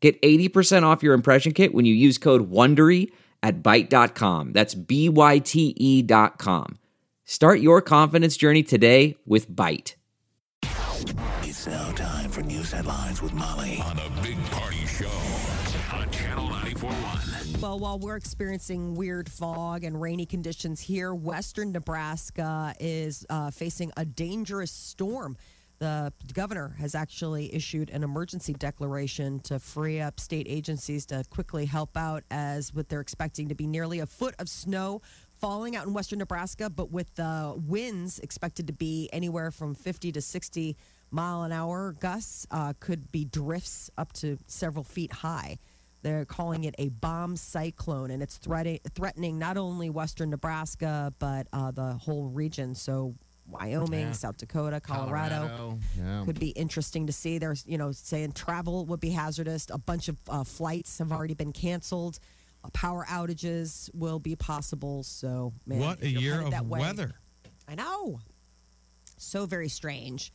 Get 80% off your impression kit when you use code WONDERY at Byte.com. That's B-Y-T-E dot com. Start your confidence journey today with Byte. It's now time for news headlines with Molly on the Big Party Show on Channel 94.1. Well, while we're experiencing weird fog and rainy conditions here, western Nebraska is uh, facing a dangerous storm. The governor has actually issued an emergency declaration to free up state agencies to quickly help out as what they're expecting to be nearly a foot of snow falling out in western Nebraska, but with the winds expected to be anywhere from 50 to 60 mile an hour gusts, uh, could be drifts up to several feet high. They're calling it a bomb cyclone, and it's threat- threatening not only western Nebraska, but uh, the whole region. So, Wyoming, Yeah. South Dakota, Colorado. Colorado, yeah. Could be interesting to see. There's, you know, saying travel would be hazardous. A bunch of uh, flights have already been canceled. Uh, power outages will be possible. So, man, what a year of that way- weather. I know. So very strange.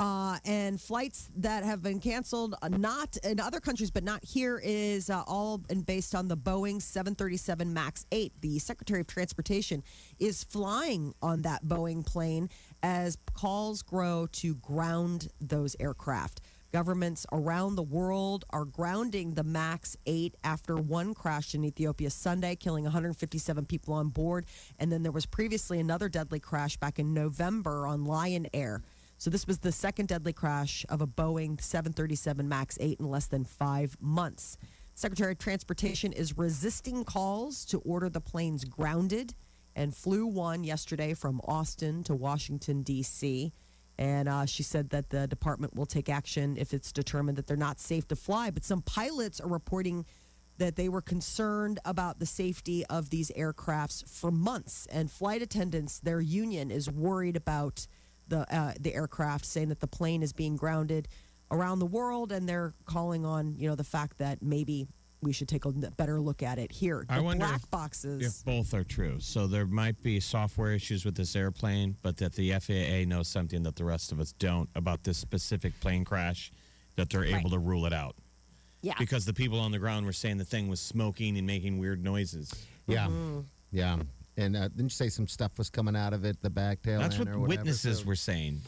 Uh, and flights that have been canceled, uh, not in other countries, but not here, is uh, all based on the Boeing 737 MAX 8. The Secretary of Transportation is flying on that Boeing plane as calls grow to ground those aircraft. Governments around the world are grounding the MAX 8 after one crash in Ethiopia Sunday, killing 157 people on board. And then there was previously another deadly crash back in November on Lion Air. So this was the second deadly crash of a Boeing 737 MAX 8 in less than five months. Secretary of Transportation is resisting calls to order the planes grounded and flew one yesterday from Austin to Washington, D.C. And uh, she said that the department will take action if it's determined that they're not safe to fly. But some pilots are reporting that they were concerned about the safety of these aircrafts for months. And flight attendants, their union, is worried about the uh, the aircraft, saying that the plane is being grounded around the world, and they're calling on you know the fact that maybe we should take a better look at it here. The I wonder black if- boxes. If both are true. So there might be software issues with this airplane, but that the FAA knows something that the rest of us don't about this specific plane crash, that they're able to rule it out. yeah. Because the people on the ground were saying the thing was smoking and making weird noises. Yeah, Mm-hmm. yeah. And uh, didn't you say some stuff was coming out of it, the back tail? That's end what or whatever? witnesses So- were saying.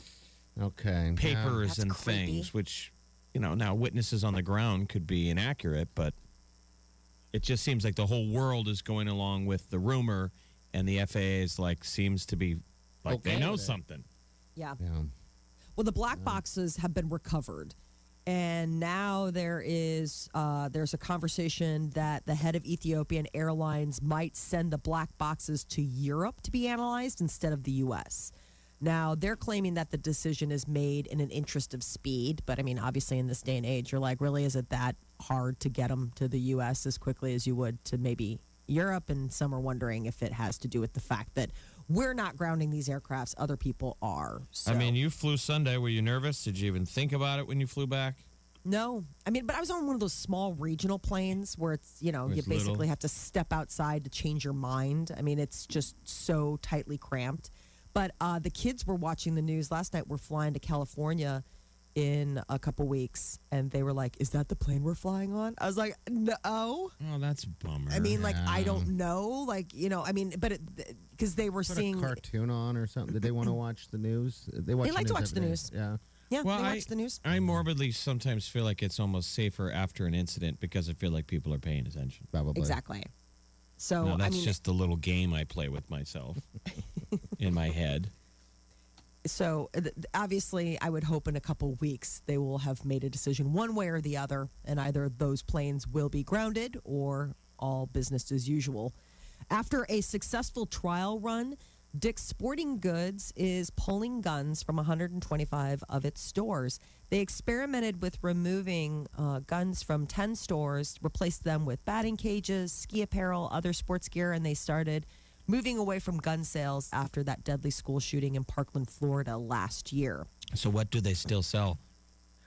Okay. Papers That's and creepy. things, which, you know, now witnesses on the ground could be inaccurate, but it just seems like the whole world is going along with the rumor, and the FAA is like, seems to be like they know something. yeah. Yeah. Well, the black boxes have been recovered, and now there is uh, there's a conversation that the head of Ethiopian Airlines might send the black boxes to Europe to be analyzed instead of the U.S. Now they're claiming that the decision is made in an interest of speed, but I mean, obviously, in this day and age, you're like, really, is it that hard to get them to the U.S. as quickly as you would to maybe Europe? And some are wondering if it has to do with the fact that we're not grounding these aircrafts; other people are. So. I mean, you flew Sunday. Were you nervous? Did you even think about it when you flew back? No, I mean, but I was on one of those small regional planes where it's you know you basically little. have to step outside to change your mind. I mean, it's just so tightly cramped. But uh, the kids were watching the news last night. We're flying to California in a couple weeks, and they were like, "Is that the plane we're flying on?" I was like, "No." Oh, that's a bummer. I mean, like I don't know, like you know, I mean, but because they were Put seeing, a cartoon on or something. Did they want to watch the news? They watch. They like to watch the every day. news. Yeah. yeah, Well, they I, watched the news. I morbidly sometimes feel like it's almost safer after an incident because I feel like people are paying attention. Probably. Exactly. So now, I that's mean, just the little game I play with myself in my head. So uh, obviously i would hope in a couple weeks they will have made a decision one way or the other and either those planes will be grounded or all business as usual. After a successful trial run dick's sporting goods is pulling guns from 125 of its stores. They experimented with removing uh, guns from 10 stores, replaced them with batting cages, ski apparel, other sports gear, and they started moving away from gun sales after that deadly school shooting in Parkland, Florida last year. So what do they still sell?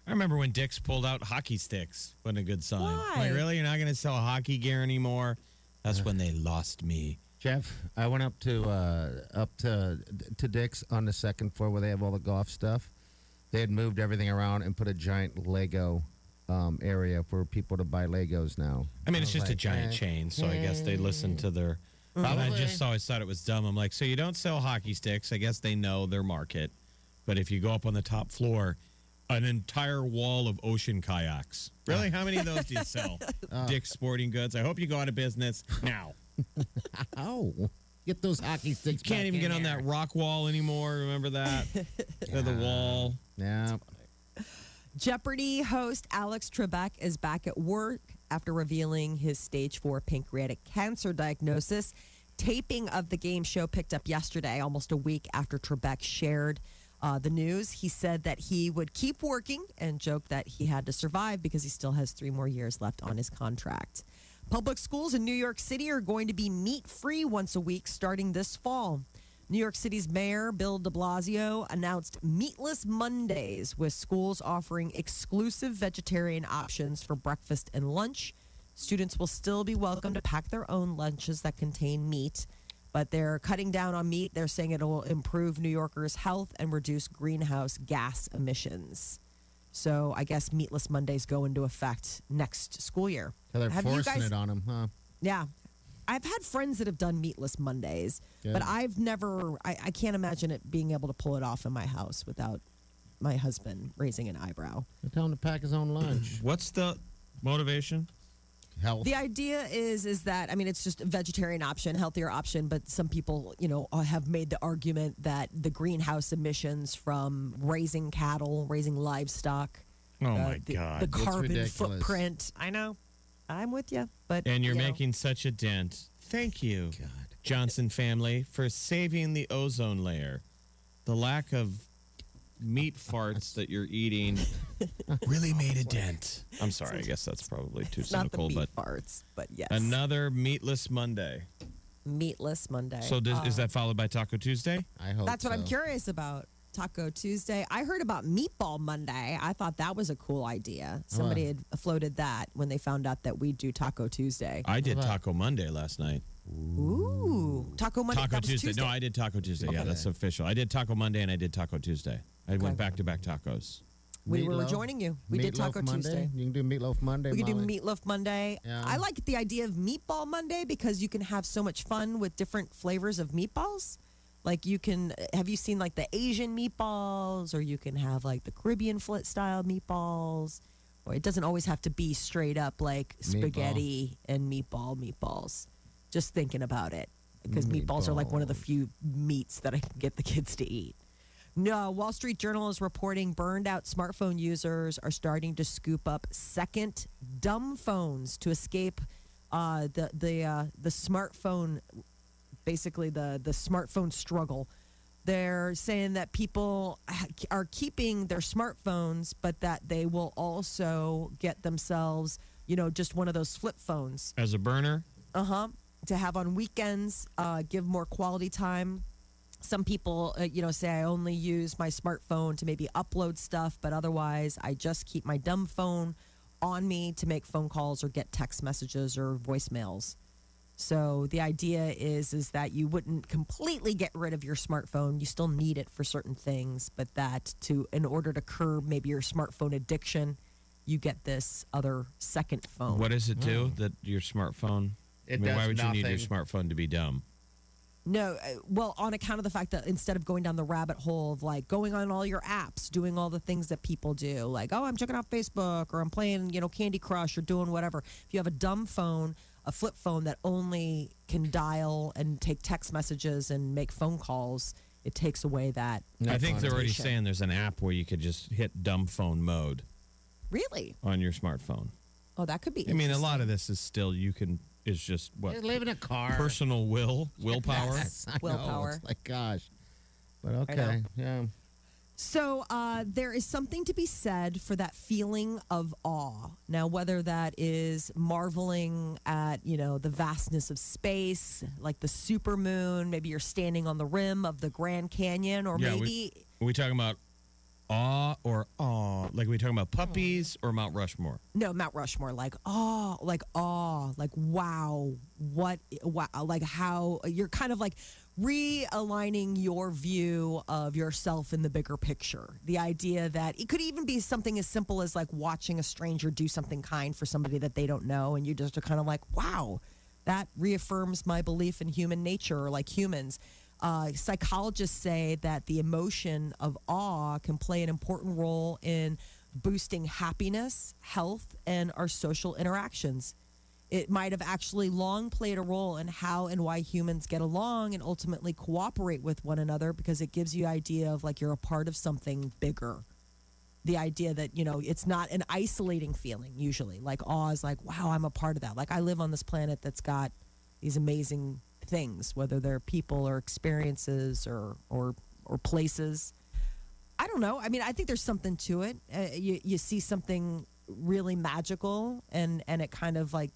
I remember when Dick's pulled out hockey sticks. Wasn't a good sign. Why? Like, really? You're not going to sell hockey gear anymore? That's when they lost me. Jeff, I went up to uh, up to to Dick's on the second floor where they have all the golf stuff. They had moved everything around and put a giant Lego um, area for people to buy Legos now. I mean, it's was just a giant eh, chain, so I guess they listened to their. And I just always thought it was dumb. I'm like, so you don't sell hockey sticks? I guess they know their market, but if you go up on the top floor, an entire wall of ocean kayaks. Really? Ah. How many of those do you sell? Ah. Dick's Sporting Goods. I hope you go out of business now. Oh, get those hockey sticks. You can't back even in get on that rock wall anymore. Remember that? Or the wall. Yeah. Jeopardy host Alex Trebek is back at work after revealing his stage four pancreatic cancer diagnosis. Taping of the game show picked up yesterday, almost a week after Trebek shared uh, the news. He said that he would keep working and joked that he had to survive because he still has three more years left on his contract. Public schools in New York City are going to be meat free once a week starting this fall. New York City's Mayor Bill de Blasio announced Meatless Mondays, with schools offering exclusive vegetarian options for breakfast and lunch. Students will still be welcome to pack their own lunches that contain meat, but they're cutting down on meat. They're saying it will improve New Yorkers' health and reduce greenhouse gas emissions. So I guess Meatless Mondays go into effect next school year. So they're Have you forcing guys- it on them, huh? yeah. I've had friends that have done meatless Mondays, Good. but I've never, I, I can't imagine it being able to pull it off in my house without my husband raising an eyebrow. Tell him to pack his own lunch. What's the motivation? Health. The idea is, is that, I mean, it's just a vegetarian option, healthier option, but some people, you know, uh, have made the argument that the greenhouse emissions from raising cattle, raising livestock, Oh uh, my the, God. the carbon footprint. I know. I'm with you, but. And you're you know. making such a dent. Thank you, Johnson family, for saving the ozone layer. The lack of meat farts that you're eating really made a dent. I'm sorry. I guess that's probably too It's not the cynical, meat but farts, but yes. another meatless Monday. meatless Monday. So does, is uh, that followed by Taco Tuesday? I hope That's what I'm curious about. Taco Tuesday. I heard about Meatball Monday. I thought that was a cool idea. Somebody had floated that when they found out that we do Taco Tuesday. I did Taco Monday last night. Ooh, Taco Monday. Taco that was Tuesday. Tuesday. No, I did Taco Tuesday. Yeah, that's official. I did Taco Monday and I did Taco Tuesday. I went back to back tacos. we were joining you. We did Taco Monday? Tuesday. You can do Meatloaf Monday. We could do Meatloaf Monday. Yeah. I like the idea of Meatball Monday because you can have so much fun with different flavors of meatballs. Like you can have you seen like the Asian meatballs, or you can have like the Caribbean flit style meatballs, or it doesn't always have to be straight up like spaghetti and meatball meatballs. Just thinking about it because meatballs are like one of the few meats that I can get the kids to eat. No, Wall Street Journal is reporting burned out smartphone users are starting to scoop up second dumb phones to escape uh, the the uh, the smartphone, basically the the smartphone struggle. They're saying that people are keeping their smartphones, but that they will also get themselves, you know, just one of those flip phones As a burner, uh huh. To have on weekends, uh, give more quality time. Some people, uh, you know, say I only use my smartphone to maybe upload stuff, but otherwise I just keep my dumb phone on me to make phone calls or get text messages or voicemails. So the idea is is that you wouldn't completely get rid of your smartphone. You still need it for certain things, but that to in order to curb maybe your smartphone addiction, you get this other second phone. what does it do that your smartphone? It I mean, why does would you need your smartphone to be dumb? No, uh, well, on account of the fact that instead of going down the rabbit hole of like going on all your apps, doing all the things that people do, like, oh, I'm checking out Facebook or I'm playing, you know, Candy Crush or doing whatever. If you have a dumb phone, a flip phone that only can dial and take text messages and make phone calls, it takes away that. I think they're already saying there's an app where you could just hit dumb phone mode Really? on your smartphone. Oh, that could be. I mean, a lot of this is still you can is just what Just live in a car. personal will, willpower. Yes, I know. Willpower. It's like, gosh. But okay. Yeah. So uh, there is something to be said for that feeling of awe. Now, whether that is marveling at you know the vastness of space, like the supermoon, maybe you're standing on the rim of the Grand Canyon, or Yeah, maybe we, are we talking about awe or awe? Like, are we talking about puppies or Mount Rushmore? no Mount Rushmore, like awe, like awe, like wow, what, wow, like how you're kind of like realigning your view of yourself in the bigger picture. The idea that it could even be something as simple as like watching a stranger do something kind for somebody that they don't know, and you just are kind of like, wow, that reaffirms my belief in human nature or like humans. Uh, psychologists say that the emotion of awe can play an important role in boosting happiness, health, and our social interactions. It might have actually long played a role in how and why humans get along and ultimately cooperate with one another because it gives you idea of like you're a part of something bigger. The idea that, you know, it's not an isolating feeling usually. Like awe is like, wow, I'm a part of that. Like I live on this planet that's got these amazing things, whether they're people or experiences or or or places. I don't know. I mean, I think there's something to it. Uh, you you see something really magical, and and it kind of like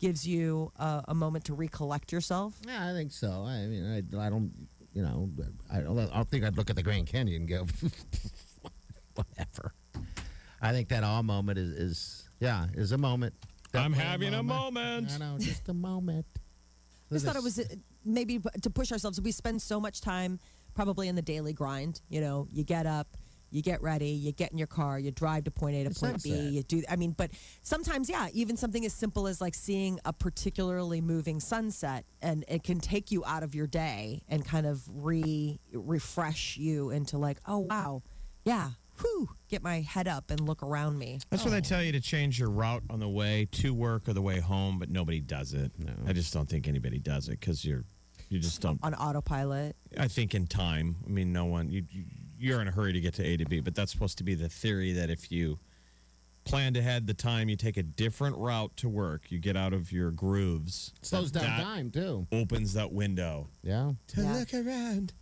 gives you a, a moment to recollect yourself. Yeah, I think so. I mean, I, I don't, you know, I don't, I don't think I'd look at the Grand Canyon and go, whatever. I think that awe moment is, is yeah, is a moment. I'm Definitely having a moment. I know, just a moment. I just thought it was uh, maybe to push ourselves. We spend so much time probably in the daily grind. You know, you get up, you get ready, you get in your car, you drive to point A to The point B. You do. I mean, but sometimes, yeah, even something as simple as like seeing a particularly moving sunset, and it can take you out of your day and kind of re refresh you into like, oh wow, yeah, whew, get my head up and look around me. That's what they oh. tell you to change your route on the way to work or the way home, but nobody does it. I just don't think anybody does it because you're, you just don't. on autopilot. I think in time. I mean, no one. You, you- you're in a hurry to get to A to B, but that's supposed to be the theory that if you planned ahead the time, you take a different route to work, you get out of your grooves. slows down that time too. Opens that window Yeah. to Yeah. look around.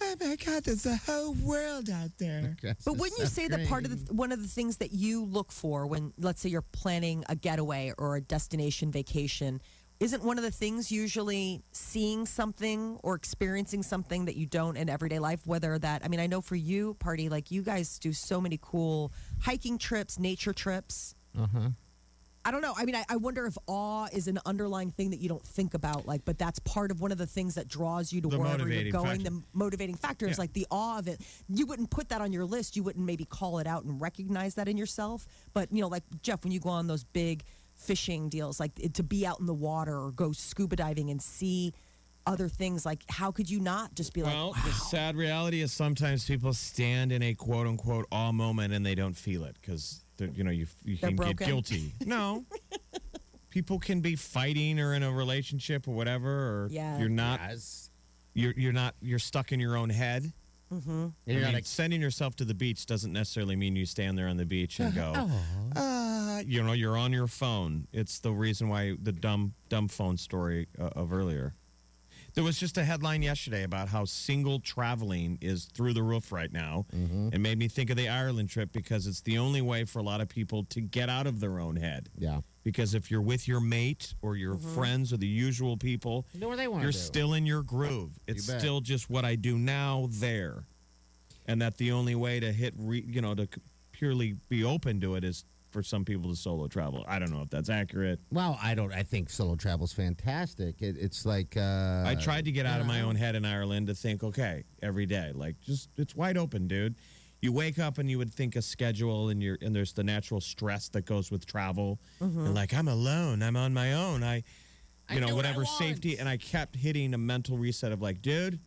Oh my God, there's a whole world out there. But wouldn't you say that part of the one of the things that you look for when, let's say, you're planning a getaway or a destination vacation, isn't one of the things usually seeing something or experiencing something that you don't in everyday life? Whether that, I mean, I know for you, party, like you guys do so many cool hiking trips, nature trips. Uh-huh. I don't know. I mean, I, I wonder if awe is an underlying thing that you don't think about, like, but that's part of one of the things that draws you to The wherever you're going. factor. The motivating factor is like the awe of it. You wouldn't put that on your list. You wouldn't maybe call it out and recognize that in yourself. But you know, like Jeff, when you go on those big fishing deals, like it- to be out in the water or go scuba diving and see other things, like how could you not just be Well, like, the wow. The sad reality is sometimes people stand in a quote unquote awe moment and they don't feel it because you know you you They're can broken? get guilty. No, people can be fighting or in a relationship or whatever, or Yeah. you're not Yes. you're you're not you're stuck in your own head. You're I mean, not sending yourself to the beach doesn't necessarily mean you stand there on the beach and go, uh, you know, you're on your phone. It's the reason why the dumb dumb phone story uh, of earlier. There was just a headline yesterday about how single traveling is through the roof right now. Mm-hmm. It made me think of the Ireland trip because it's the only way for a lot of people to get out of their own head. Yeah. Because if you're with your mate or your mm-hmm. friends or the usual people, Do what they wanna you're do. still in your groove. It's bet. still just what I do now there. And that the only way to hit, re, you know, to purely be open to it is for some people to solo travel. I don't know if that's accurate. Well, I don't. I think solo travel is fantastic. It, it's like uh, I tried to get out of my own head in Ireland to think, okay, every day, like just it's wide open, dude. You wake up and you would think a schedule, and you're and there's the natural stress that goes with travel. And like I'm alone, I'm on my own. I, you know, do what whatever want. safety, and I kept hitting a mental reset of like, dude,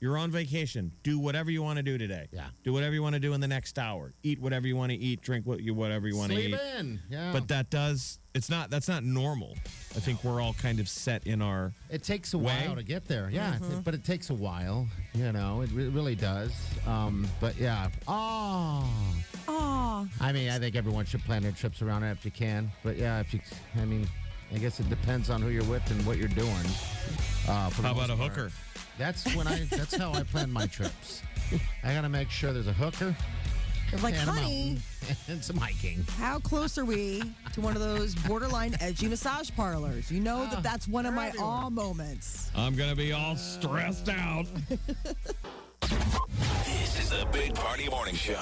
you're on vacation. Do whatever you want to do today. Yeah. Do whatever you want to do in the next hour. Eat whatever you want to eat. Drink what you whatever you want to eat. sleep eat. in. Yeah. But that does. It's not. That's not normal. I think we're all kind of set in our. It takes a way. while to get there. Yeah, Mm-hmm. it- but it takes a while. You know, it re- really does. Um, but yeah. Oh. Aw. I mean, I think everyone should plan their trips around it if you can. But yeah, if you, I mean, I guess it depends on who you're with and what you're doing. Uh, for the How about most a part. hooker? That's when I. That's how I plan my trips. I got to make sure there's a hooker They're like, and honey, and some hiking. how close are we to one of those borderline edgy massage parlors? You know that that's one of my awe moments. I'm gonna be all stressed out. This is the Big Party Morning Show.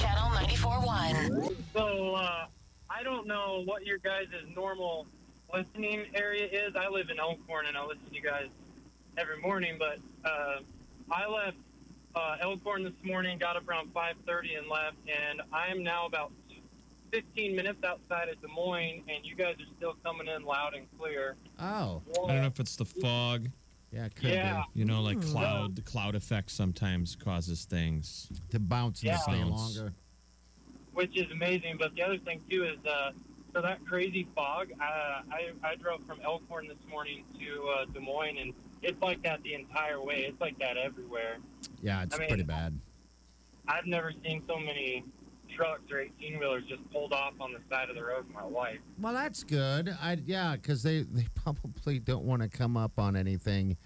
Channel 94.1. So uh, I don't know what your guys' normal listening area is. I live in Elkhorn and I listen to you guys every morning. But uh, I left uh, Elkhorn this morning, got up around 5:30 and left, and I am now about 15 minutes outside of Des Moines, and you guys are still coming in loud and clear. Oh, I don't know if it's the fog. yeah, it could Yeah. You know, like cloud. The cloud effect sometimes causes things. to bounce and Yeah. stay Bounce. longer. which is amazing. But the other thing too is uh, so that crazy fog. Uh, I I drove from Elkhorn this morning to uh, Des Moines, and it's like that the entire way. It's like that everywhere. Yeah, it's I mean- pretty bad. I've never seen so many trucks or eighteen wheelers just pulled off on the side of the road my life. Well, that's good. I yeah, because they they probably don't want to come up on anything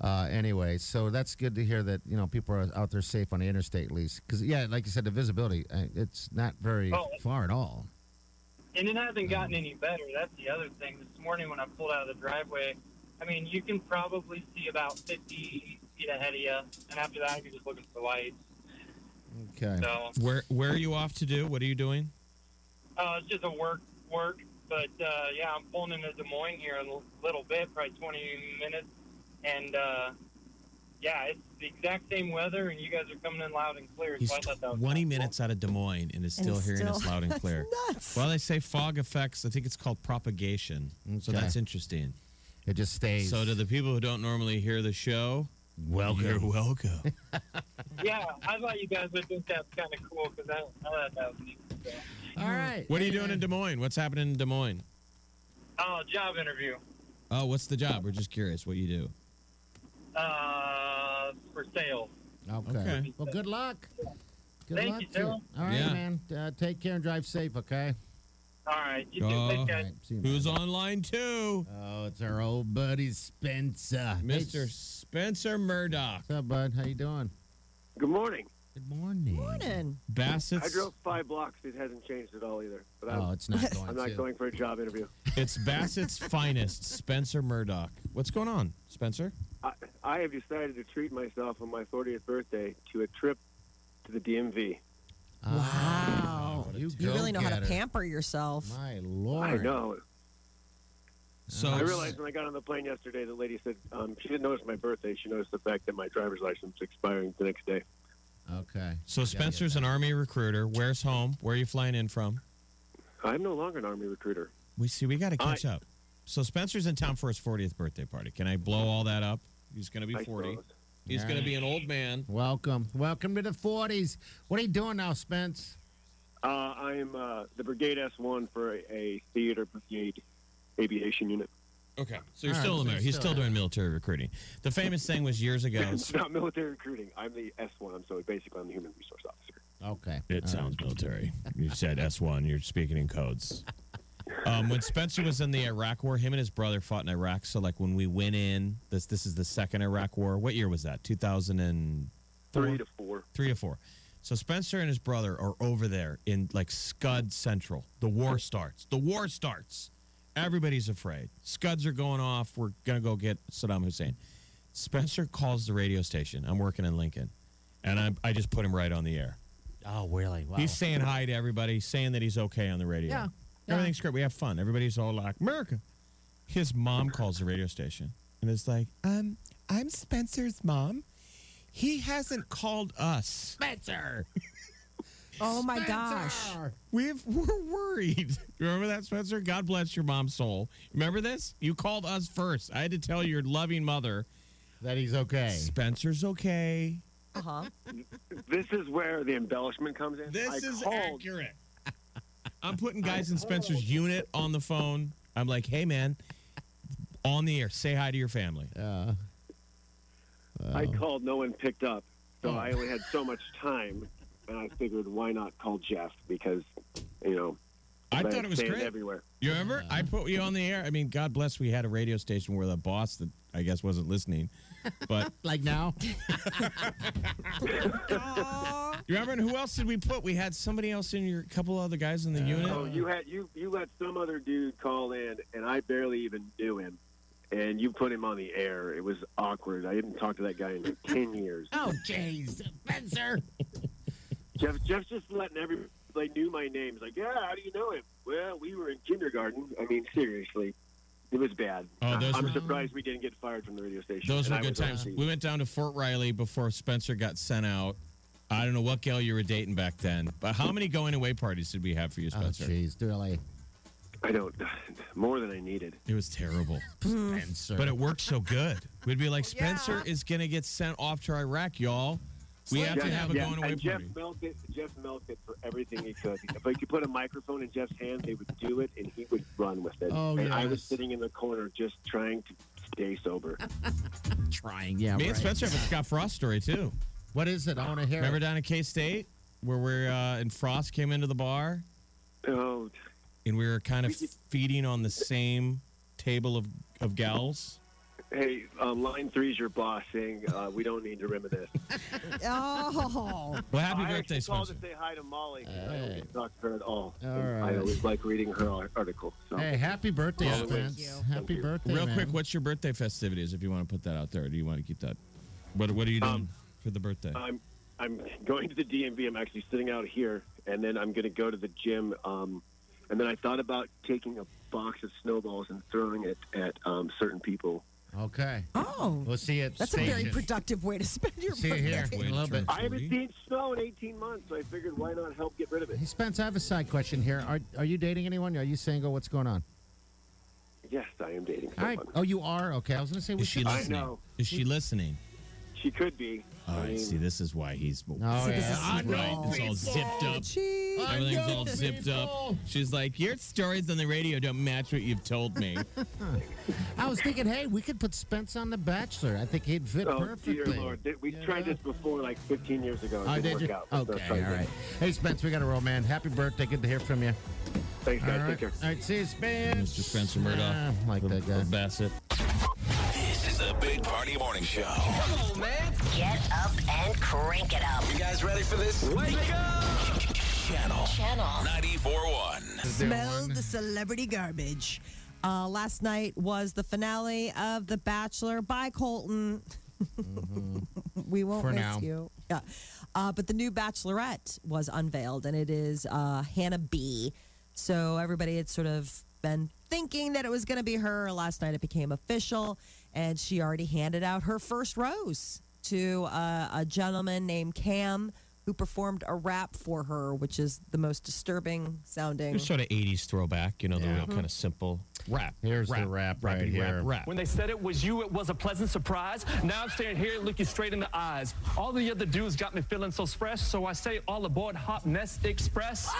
uh, anyway. So that's good to hear that you know people are out there safe on the interstate at least. Because yeah, like you said, the visibility uh, it's not very Oh. far at all. And it hasn't gotten any better. That's the other thing. This morning when I pulled out of the driveway, I mean, you can probably see about 50 feet ahead of you, and after that, you're just looking for lights. Okay. So. Where Where are you off to do? What are you doing? Uh, it's just a work work, but uh, yeah, I'm pulling into Des Moines here in a little bit, probably 20 minutes, and uh, yeah, it's the exact same weather, and you guys are coming in loud and clear. He's so I thought that was 20 kinda minutes out of Des Moines and is still it's hearing us loud and That's clear. nuts. Well, they say fog affects. I think it's called propagation. So that's interesting. It just stays. So to the people who don't normally hear the show, welcome. you're welcome. Yeah, I thought you guys would think that's kind of cool because I, I thought that was neat. So. All right. what are you doing in Des Moines? What's happening in Des Moines? Oh, job interview. Oh, what's the job? We're just curious what you do. Uh, for sales. Okay. Okay. Well, good luck. Good Thank luck you, to you. All right, Yeah. man. Uh, take care and drive safe. Okay. All right, you too. Oh. Thanks, guys. See you, Who's man. on line two? Oh, it's our old buddy Spencer. Hey, Mr. Spencer Murdoch. What's up, bud? How you doing? Good morning. Good morning. Morning. Bassett's. I drove five blocks. It hasn't changed at all either. But I'm, Oh, it's not going I'm not to. going for a job interview. It's Bassett's finest, Spencer Murdoch. What's going on, Spencer? I, I have decided to treat myself on my 40th birthday to a trip to the DMV. Ah. Wow. You, You really know how to pamper yourself. My lord. I know. So I realized when I got on the plane yesterday, the lady said um, she didn't notice my birthday. She noticed the fact that my driver's license is expiring the next day. Okay. So Spencer's an army recruiter. Where's home? Where are you flying in from? I'm no longer an army recruiter. We see. We got to catch I- up. So Spencer's in town for his 40th birthday party. Can I blow all that up? He's going to be 40. He's All going to be an old man. Welcome. Welcome to the 40s. What are you doing now, Spence? Uh, I am uh, the Brigade S1 for a, a theater brigade aviation unit. Okay. So you're All still right, in there. you're He's still still doing military recruiting. The famous thing was years ago. it's not military recruiting. I'm the S1. I'm so basically I'm the human resource officer. Okay. It All sounds military. You said S1. You're speaking in codes. Um, when Spencer was in the Iraq War, him and his brother fought in Iraq. So, like, when we went in, this this is the second Iraq War. What year was that? Two thousand and three to four. three to four. So Spencer and his brother are over there in like Scud Central. The war starts. The war starts. Everybody's afraid. Scuds are going off. We're gonna go get Saddam Hussein. Spencer calls the radio station. I'm working in Lincoln, and I, I just put him right on the air. Oh, really? Wow. He's saying hi to everybody, saying that he's okay on the radio. Yeah, yeah. Everything's great. We have fun. Everybody's all like, America. His mom calls the radio station and is like, um, I'm Spencer's mom. He hasn't called us. Spencer. Oh my gosh. We've, we're worried. Remember that, Spencer? God bless your mom's soul. Remember this? You called us first. I had to tell your loving mother, That he's okay. Spencer's okay. Uh huh. This is where the embellishment comes in. This I is called, accurate. I'm putting guys in Spencer's unit on the phone. I'm like, hey, man, on the air, say hi to your family. Uh, I um, called. No one picked up. So Oh. I only had so much time, and I figured why not call Jeff because, you know, I thought it was great. everywhere. You remember? I put you on the air. I mean, God bless we had a radio station where the boss that I guess wasn't listening. But Like now? you remember and who else did we put? We had somebody else in your couple other guys in the unit. Oh, you had you you let some other dude call in, and I barely even knew him, and you put him on the air. It was awkward. I didn't talk to that guy in like ten years. Oh, jeez. Spencer. Jeff Jeff's just letting everybody like knew my name. He's like, yeah, how do you know him? Well, we were in kindergarten. I mean, seriously, it was bad. Oh, those I'm were- surprised we didn't get fired from the radio station. Those were good times. We went down to Fort Riley before Spencer got sent out. I don't know what gal you were dating back then, but how many going away parties did we have for you, Oh, Spencer? jeez. Really? I don't more than I needed. it was terrible. Spencer. But it worked so good. We'd be like, Spencer is going to get sent off to Iraq, y'all. We have to Jeff- have a yeah, going away and Jeff party. milked. Jeff milked it for everything he could. if I could put a microphone in Jeff's hands, they would do it, and he would run with it. Oh, and I was sitting in the corner just trying to stay sober. trying. Yeah. Me and. Spencer have a Scott Frost story, too. What is it? I want to hear Remember it. down at K State where we're uh, and Frost came into the bar oh, and we were kind of feeding on the same table of, of gals? hey, um, line three's your boss saying uh, we don't need to reminisce. Oh, Well, happy I birthday, actually called Spencer. to say hi to Molly. 'cause I don't Hey. get to talk to her at all. All And right. I always like reading her ar- article. So. Hey, happy birthday, Oh, Spence. thank you. Happy Thank you. birthday, Real man. quick, what's your birthday festivities if you want to put that out there? Or do you want to keep that? What, what are you doing Um, for the birthday? I'm I'm going to the DMV. I'm actually sitting out here, and then I'm going to go to the gym. Um, and then I thought about taking a box of snowballs and throwing it at um, certain people. Okay. oh, We'll see you at that's a very productive way to spend your See you birthday. here. Way in a little bit. I haven't seen snow in 18 months, so I figured why not help get rid of it. Hey, Spence, I have a side question here. Are, are you dating anyone? Are you single? What's going on? Yes, I am dating All right. someone. Oh, you are? Okay. I was going to say, we Is she should. I listening? know. Is she listening? She could be. All I mean, See, this is why he's. Oh, See, yeah. this is I know right. It's all zipped up. Gee. Everything's know all zipped up. She's like, your stories on the radio don't match what you've told me. I was thinking, hey, we could put Spence on The Bachelor. I think he'd fit Oh, perfectly. dear Lord. Th- We tried this before like 15 years ago. It Oh, didn't did work you? out. Okay, try all again. right. Hey, Spence, we got to roll, man. Happy birthday. Good to hear from you. Thanks, All guys. right. Take care. All right, see you, Spence. Mr. Spencer Murdoch. Yeah, I like that guy. Bassett. This is the Big Party Morning Show. Get up and crank it up. You guys ready for this? Wake up! Channel Channel 94.1. Smell the celebrity garbage. Uh, last night was the finale of The Bachelor by Colton. we won't For miss now. you. Yeah. Uh, but the new Bachelorette was unveiled, and it is uh, Hannah B. So everybody had sort of been thinking that it was going to be her. Last night it became official, and she already handed out her first rose to uh, a gentleman named Cam. Who performed a rap for her, which is the most disturbing sounding. It's sort of 80s throwback, you know, the real kind of simple rap. Here's the rap right rappity here. Rap, rap. When they said it was you, it was a pleasant surprise. Now I'm staring here, looking straight in the eyes. All the other dudes got me feeling so fresh, so I say all aboard Hannah Beast Express.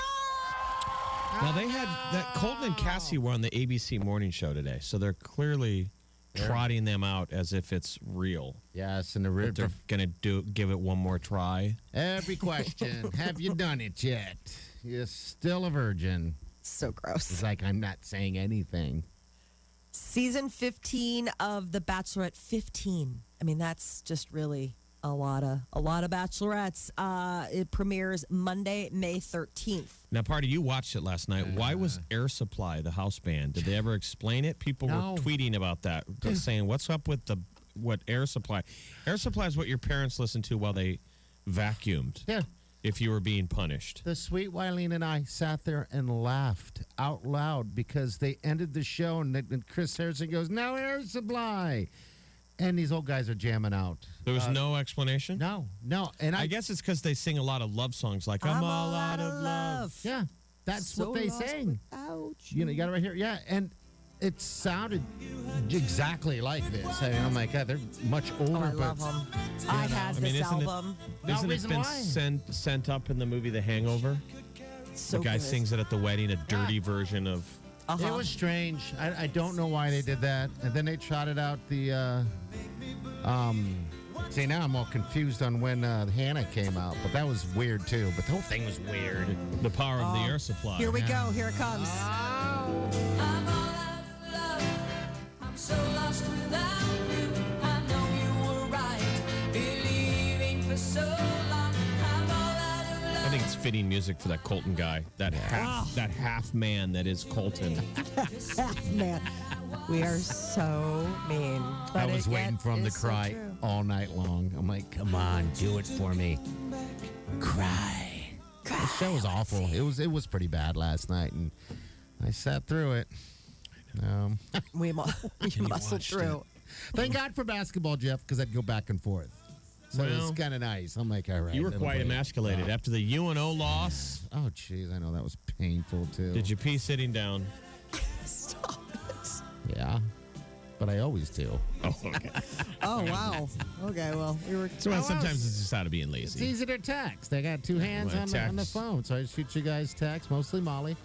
Now they had that Colton and Cassie were on the ABC morning show today, so they're clearly trotting them out as if it's real. Yes, and the That they're gonna do give it one more try. Every question. have you done it yet? You're still a virgin. So gross. It's like I'm not saying anything. Season 15 of The Bachelorette 15. I mean, that's just really a lot of a lot of bachelorettes. Uh, it premieres Monday, May 13th. Now, party, you watched it last night. Why was Air Supply the house band? Did they ever explain it? People No. were tweeting about that, saying, "What's up with the what Air Supply? Air Supply is what your parents listened to while they vacuumed. Yeah. If you were being punished, The sweet Wileen and I sat there and laughed out loud because they ended the show and, then- and Chris Harrison goes, "Now air supply," and these old guys are jamming out. there was uh, no explanation. No, no, and I, I guess it's because they sing a lot of love songs, like "I'm, all out of love." yeah, that's So what they lost sang. without You know, you got it right here. Yeah, and it sounded exactly like this. I mean, I'm like, God, they're much older, Oh, I but love them. I had I mean, this isn't it- album. No Isn't it been why. sent sent up in the movie The Hangover? So the guy good. sings it at the wedding, a dirty version of. Uh-huh. It was strange. I, I don't know why they did that. And then they trotted out the. Uh, um, see, now I'm all confused on when uh, Hannah came out, but that was weird too. But the whole thing was weird. The power of the air supply. Here we go. Here it comes. I'm think it's fitting music for that Colton guy. That half that half man that is Colton. Man, we are so mean. But I was it waiting yet for him to is so cry true. all night long. I'm like, come on, do it for me. Cry. The show was awful. It was it was pretty bad last night, and I sat through it. Um, We, mu- we you muscled watched through. thank God for basketball, Jeff, because I'd go back and forth. So it was Well, kind of nice. I'm like, all right. You were quite buddy. emasculated oh. after the UNO loss. Oh, jeez, I know that was painful too. Did you pee sitting down? Stop it. Yeah, but I always do. Oh, okay. Oh, wow. Okay, well, we were. So sometimes it's just out of being lazy. It's lazy. easy to text. I got two hands on the, on the phone, so I shoot you guys text, mostly Molly.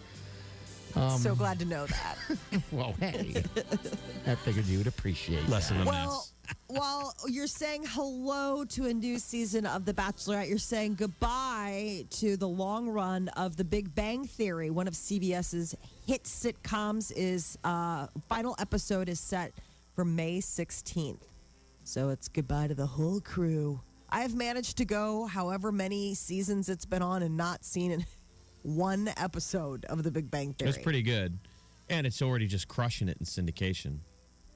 I'm so glad to know that. Well, hey, I figured you would appreciate Less that. of a Well, mess. While you're saying hello to a new season of The Bachelorette, you're saying goodbye to the long run of The Big Bang Theory. One of CBS's hit sitcoms is uh, final episode is set for May 16th. So it's goodbye to the whole crew. I have managed to go however many seasons it's been on and not seen one episode of The Big Bang Theory. It's pretty good. And it's already just crushing it in syndication.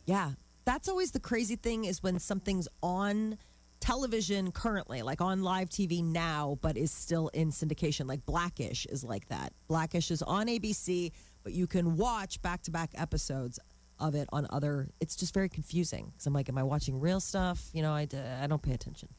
Yeah. That's always the crazy thing is when something's on television currently, like on live TV now, but is still in syndication. Like Blackish is like that. Blackish is on ABC, but you can watch back to back episodes of it on other. It's just very confusing because I'm like, am I watching real stuff? You know, I, I don't pay attention.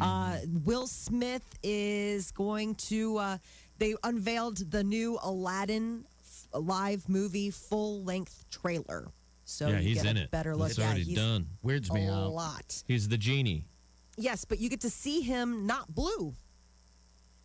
Uh, Will Smith is going to. Uh, they unveiled the new Aladdin f- live movie full length trailer. So yeah, he's in a it. better look. It's yeah, already he's done. Weirds a me out. lot. He's the genie. Yes, but you get to see him not blue.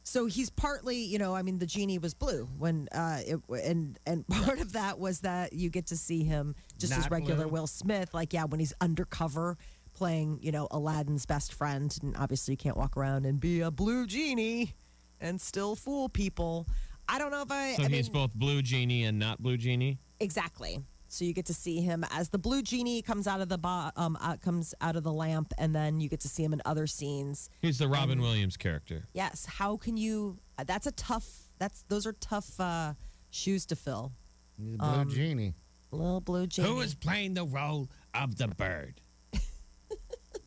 So he's partly, you know, I mean, the genie was blue when, uh, it, and and part of that was that you get to see him just as regular blue? Will Smith, like yeah, when he's undercover playing, you know, Aladdin's best friend, and obviously you can't walk around and be a blue genie and still fool people. I don't know if I. So I he's mean, both blue genie and not blue genie. Exactly. So you get to see him as the blue genie comes out of the bo- um out, comes out of the lamp, and then you get to see him in other scenes. He's the Robin Williams character. Yes. How can you? uh, That's a tough. That's those are tough uh, shoes to fill. He's a blue Um, genie. Little blue genie. Who is playing the role of the bird?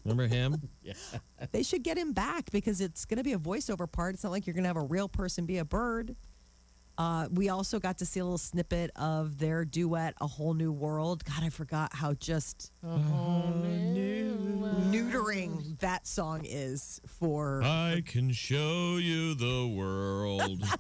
Remember him? yeah. They should get him back because it's going to be a voiceover part. It's not like you're going to have a real person be a bird. Uh, we also got to see a little snippet of their duet, "A Whole New World." God, I forgot how just neutering that song is for. I can show you the world.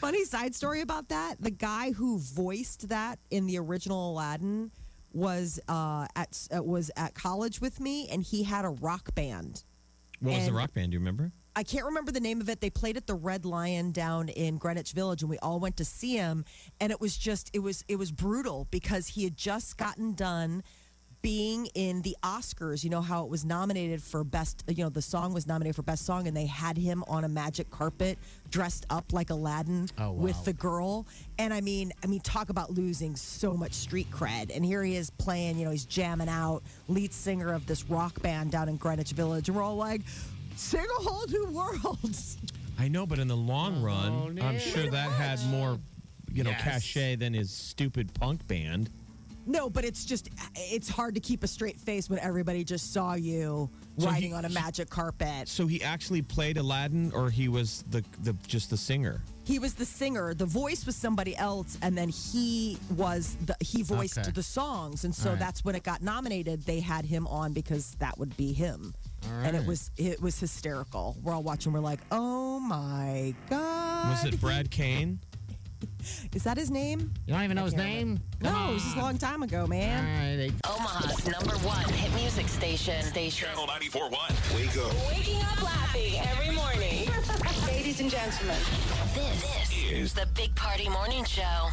Funny side story about that: the guy who voiced that in the original Aladdin was uh, at uh, was at college with me, and he had a rock band. What was the rock band? Do you remember? I can't remember the name of it. They played at the Red Lion down in Greenwich Village, and we all went to see him. And it was just it was it was brutal because he had just gotten done being in the Oscars. You know how it was nominated for best. You know the song was nominated for best song, and they had him on a magic carpet dressed up like Aladdin Oh, wow. with the girl. And I mean, I mean, talk about losing so much street cred. And here he is playing. You know, he's jamming out, lead singer of this rock band down in Greenwich Village, and we're all like. Sing a whole new world. I know, but in the long oh, run, I'm sure that had more, you know, Yes. cachet than his stupid punk band. No, but it's just it's hard to keep a straight face when everybody just saw you So riding he- on a magic carpet. So he actually played Aladdin, or he was the the just the singer. He was the singer. The voice was somebody else, and then he was the he voiced Okay. the songs, and so All right. that's when it got nominated. They had him on because that would be him, and it was it was hysterical. We're all watching. We're like, oh my god! Was it Brad Kane? Is that his name? You don't even know his can't name? no, it was just a long time ago, man. right, they- Omaha's number one hit music station. Station. Channel 94.1. Wake up. Waking up laughing every morning. Ladies and gentlemen. This, is the Big Party Morning Show.